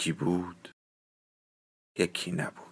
یکی بود یکی نبود.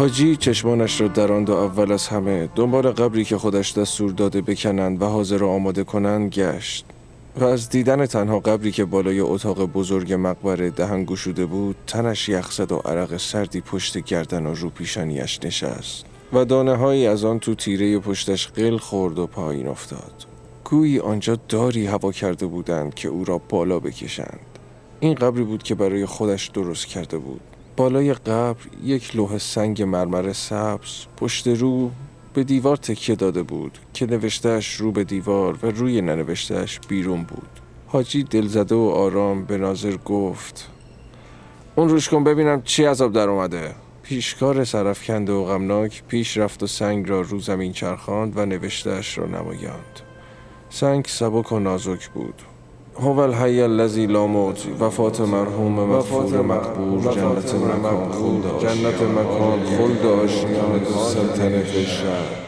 حاجی چشمانش را دراند و اول از همه دنبال قبری که خودش دستور داده بکنند و حاضر آماده کنند گشت. و از دیدن تنها قبری که بالای اتاق بزرگ مقبره دهن گشوده بود تنش یخزد و عرق سردی پشت گردن و رو پیشانیش نشست. و دانه هایی از آن تو تیره پشتش قل خورد و پایین افتاد. گویی آنجا داری هوا کرده بودند که او را بالا بکشند. این قبری بود که برای خودش درست کرده بود. بالای قبر یک لوح سنگ مرمر سبز پشت رو به دیوار تکیه داده بود که نوشتهش رو به دیوار و روی ننوشتهش بیرون بود. حاجی دلزده و آرام به ناظر گفت اون روش کن ببینم چی عذاب در اومده. پیشکار سرفکنده و غمناک پیش رفت و سنگ را رو زمین چرخاند و نوشتهش را نمایاند. سنگ سبک و نازک بود. هو الحی الذی لا موت وفات مرحوم مغفور مقبور جنت مکان خلد جنت مکان خلد آشیان سلطنت شهر.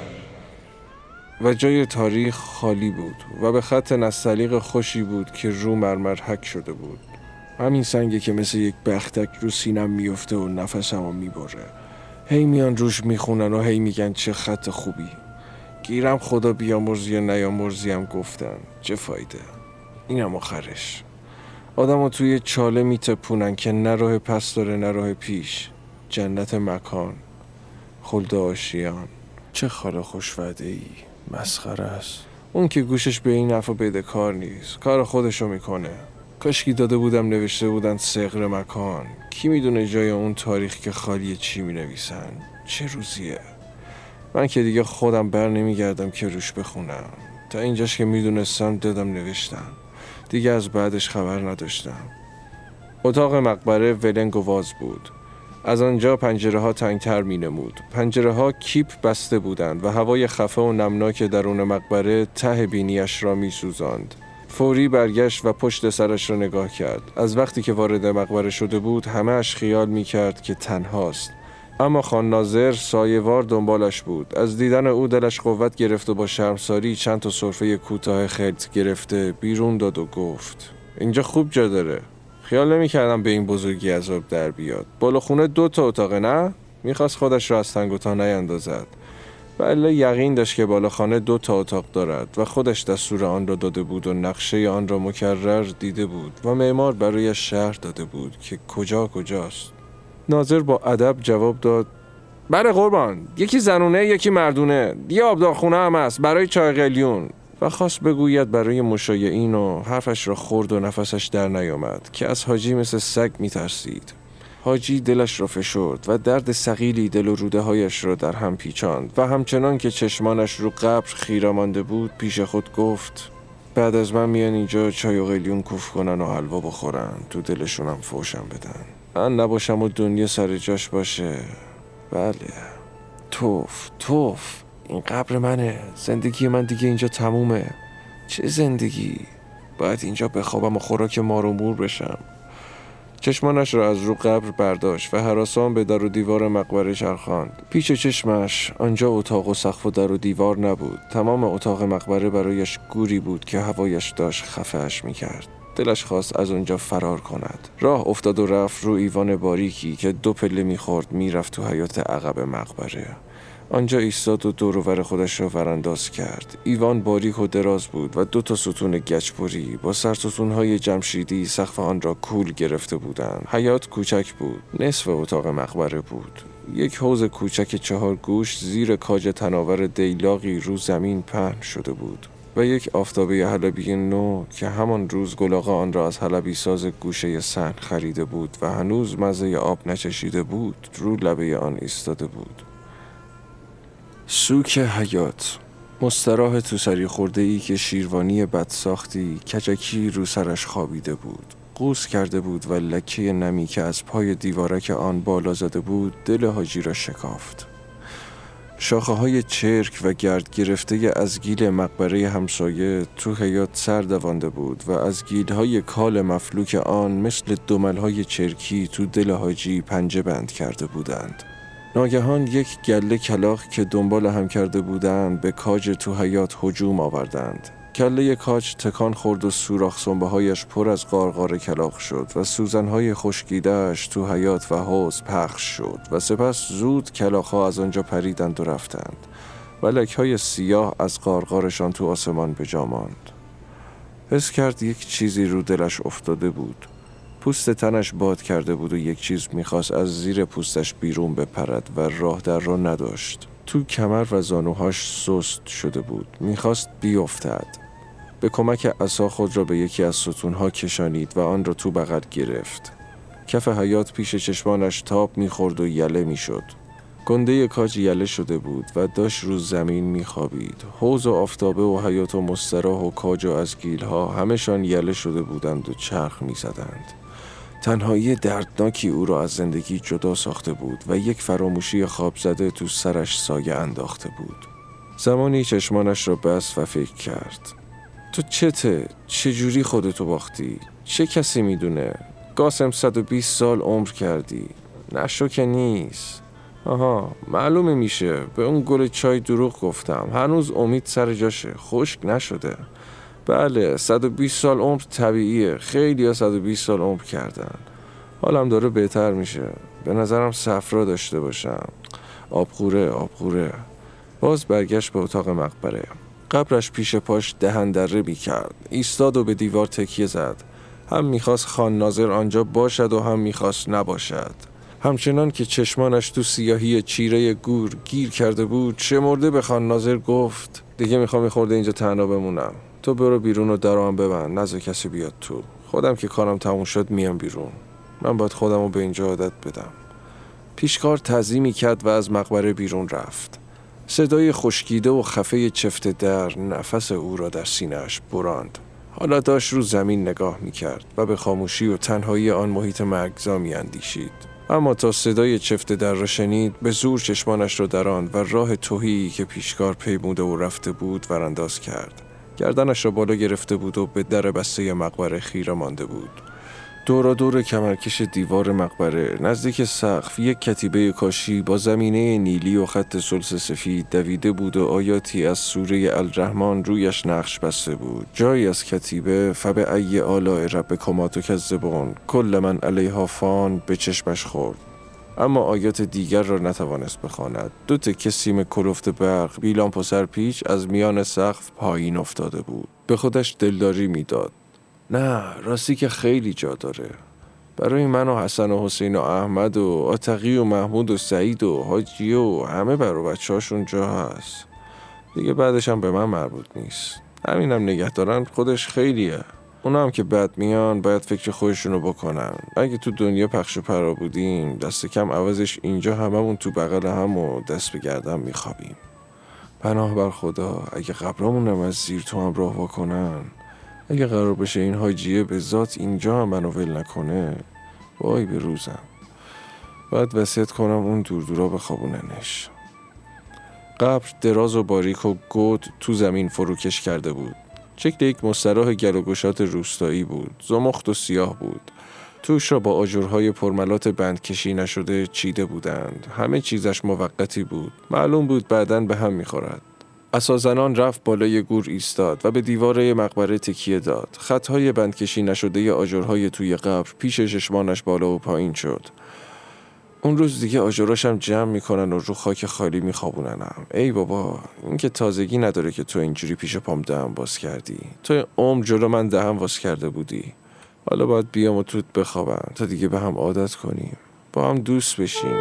و جای تاریخ خالی بود و به خط نستعلیق خوشی بود که رو مرمر حک شده بود. همین سنگی که مثل یک بختک رو سینم میفته و نفسمو می‌بره. هی میان روش می‌خونن و هی میگن چه خط خوبی. گیرم خدا بیامرزی و نیامرزی هم گفتن. چه فایده؟ اینم آخرش. آدم توی چاله میتپونن که نه راه پس داره نه راه پیش. جنت مکان خلد آشیان. چه خال خوشوده ای مسخره است. اون که گوشش به این حرفا بده کار نیست. کار خودشو می‌کنه. کاشکی داده بودم نوشته بودن سقر مکان. کی می‌دونه جای اون تاریخ که خالی چی می‌نویسن؟ چه روزیه؟ من که دیگه خودم بر نمیگردم که روش بخونم. تا اینجاش که می‌دونستم دادم نوشتم. دیگه از بعدش خبر نداشتم. اتاق مقبره ولنگ و واز بود. از آنجا پنجره ها تنگتر می نمود پنجره ها کیپ بسته بودند و هوای خفه و نمناک درون مقبره ته بینیش را می سوزند. فوری برگشت و پشت سرش را نگاه کرد. از وقتی که وارد مقبره شده بود همه اش خیال می کرد که تنهاست. اما خان ناظر سایوار دنبالش بود. از دیدن او دلش قوت گرفت و با شرمساری چند تا صرفه کوتاه خلط گرفته بیرون داد و گفت اینجا خوب جا داره. خیال نمی‌کردم به این بزرگی عذاب در بیاد. بالا خونه دو تا اتاقه نه؟ می‌خواست خودش را از تنگ تا نیندازد. ولی یقین داشت که بالا خانه دو تا اتاق دارد و خودش دستور آن را داده بود و نقشه آن را مکرر دیده بود و معمار برای شهر داده بود که کجا کجاست. ناظر با ادب جواب داد بله قربان یکی زنونه یکی مردونه یه آبدارخونه هم هست برای چای قلیون. و خواست بگوید برای مشایعین و حرفش را خورد و نفسش در نیامد که از حاجی مثل سگ میترسید. حاجی دلش را فشرد و درد سقیلی دل و روده هایش را در هم پیچاند. و همچنان که چشمانش رو قبر خیره مانده بود پیش خود گفت بعد از من میان اینجا چای و قلیون کوف کنن و حلوا بخورن. تو دلشونم فوشم بدن. من نباشم و دنیا سر جاش باشه. بله. توف توف. این قبر منه. زندگی من دیگه اینجا تمومه. چه زندگی؟ باید اینجا بخوابم و خوراک مار مور بشم. چشمانش را از رو قبر برداشت و حراسان به در و دیوار مقبره چرخاند. پیچ چشمش آنجا اتاق و سقف و در و دیوار نبود. تمام اتاق مقبره برایش گوری بود که هوایش داشت خفهش می‌کرد. دلش خواست از آنجا فرار کند. راه افتاد و رفت رو ایوان باریکی که دو پله می‌خورد می‌رفت تو حیات عقب مقبره. آنجا ایستاد و دور خودش را ورانداز کرد. ایوان باریک و دراز بود و دو تا ستون گچبری با های جمشیدی سقف آن را کول گرفته بودند. حیات کوچک بود نصف اتاق مقبره بود. یک حوز کوچک چهار گوش زیر کاج تناور دیلاقی رو زمین پهن شده بود و یک آفتابه حلبی نو که همان روز گلاغا آن را از حلبی ساز گوشه سن خریده بود و هنوز مزه آب نچشیده بود رو لبه آن ایستاده بود. سوک حیات. مستراح تو سری خورده ای که شیروانی بدساختی کچکی رو سرش خوابیده بود. قوس کرده بود و لکه نمی که از پای دیوارک آن بالا زده بود دل حاجی را شکافت. شاخه های چرک و گرد گرفته از گیل مقبره همسایه تو حیات سر دوانده بود و از گیل های کال مفلوک آن مثل دومل های چرکی تو دل حاجی پنجه بند کرده بودند. ناگهان یک گله کلاخ که دنبال هم کرده بودند به کاج تو حیات هجوم آوردند. کله کاج تکان خورد و سوراخ سنبه پر از قارقار کلاق شد و سوزن های خشکیدهش تو حیات و حوز پخش شد و سپس زود کلاخ از آنجا پریدند و رفتند. و لک های سیاه از قارقارشان تو آسمان به ماند. حس کرد یک چیزی رو دلش افتاده بود. پوست تنش باد کرده بود و یک چیز می‌خواست از زیر پوستش بیرون بپرد و راه در را نداشت. تو کمر و زانوهاش سست شده بود. می‌خواست بیفتد. به کمک عصا خود را به یکی از ستونها کشانید و آن را تو بغل گرفت. کف حیات پیش چشمانش تاب می‌خورد و یله می‌شد. گنده کاج یله شده بود و داشت رو زمین میخوابید. حوز و آفتابه و حیات و مستراح و کاج و از گیلها همشان یله شده بودند و چرخ می‌زدند. تنهایی دردناکی او را از زندگی جدا ساخته بود و یک فراموشی خواب زده تو سرش سایه انداخته بود. زمانی چشمانش را بس و فکر کرد. تو چته؟ چجوری خودتو باختی؟ چه کسی می‌دونه؟ قاسم 120 سال عمر کردی. نشو که نیست. آها معلومه میشه. به اون گل چای دروغ گفتم. هنوز امید سر جاشه. خشک نشده. بله 120 سال عمر طبیعیه. خیلی ها 120 سال عمر کردن. حالم داره بهتر میشه. به نظرم صفرا داشته باشم. آبخوره آبخوره. باز برگشت به اتاق مقبره. قبرش پیش پاش دهندره می کرد ایستاد و به دیوار تکیه زد. هم می‌خواست خان ناظر آنجا باشد و هم می‌خواست نباشد. همچنان که چشمانش تو سیاهی چیره گور گیر کرده بود شمرده به خان ناظر گفت دیگه می‌خوام خورده اینجا تنها بمونم تو برو بیرون و درام ببند نزد کسی بیاد تو. خودم که کارم تموم شد میام بیرون. من باید خودم رو به اینجا عادت بدم. پیشکار تزیمی کرد و از مقبره بیرون رفت. صدای خشکیده و خفه چفت در نفس او را در سینهش براند. حالا داشت رو زمین نگاه می‌کرد و به خاموشی و تنهایی آن محیط مرگزا اندیشید اما تا صدای چفت در را شنید به زور چشمانش را دراند و راه توهی که پیشکار پیموده و رفته بود ورانداز کرد. گردنش را بالا گرفته بود و به در بسته مقبره خیره مانده بود. دورا دور کمرکش دیوار مقبره نزدیک سقف یک کتیبه کاشی با زمینه نیلی و خط سلس سفید دویده بود و آیاتی از سوره الرحمن رویش نقش بسته بود. جایی از کتیبه فبه ای آلاء رب کماتو کذبون کل من علیها فان به چشمش خورد. اما آیات دیگر را نتوانست بخواند. دو تکه سیم کلفت برق بیلان پسر پیچ از میان سقف پایین افتاده بود. به خودش دلداری می‌داد. نه راستی که خیلی جا داره. برای من و حسن و حسین و احمد و آتقی و محمود و سعید و حاجی و همه برو بچه هاشون جا هست. دیگه بعدش هم به من مربوط نیست. همینم نگه دارن خودش خیلیه. اونا هم که بد میان باید فکر خودشونو بکنن. اگه تو دنیا پخش پرا بودیم دست کم عوضش اینجا هممون تو بغل هم و دست به گردن میخوابیم. پناه بر خدا اگه قبرامونم از زیر تو هم راه بکنن اگه قرار بشه این حاجیه به ذات اینجا هم منو ول نکنه وای به روزم. باید وسیعت کنم اون دور دورا بخوابوننش قبر دراز و باریک و گود تو زمین فروکش کرده بود. شکل یک مستراح گل و گشات روستایی بود. زمخت و سیاه بود. توش را با آجرهای پرملات بندکشی نشده چیده بودند. همه چیزش موقتی بود. معلوم بود بعدا به هم می‌خورد. اسازنان رفت بالای گور ایستاد و به دیواره مقبره تکیه داد. خطهای بندکشی نشده آجرهای توی قبر پیش چشمانش بالا و پایین شد. اون روز دیگه آجراشم جمع می‌کنن و رو خاک خالی میخوابوننم ای بابا این که تازگی نداره که تو اینجوری پیش پام دهم باز کردی. تو عمر جلو من دهم باز کرده بودی. حالا باید بیام و توت بخوابم. تا دیگه به هم عادت کنیم. با هم دوست بشیم.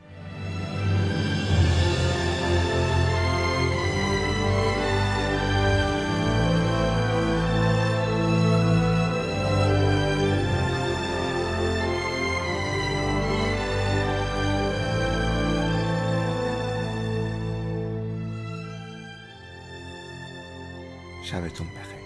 شبتون بخیر.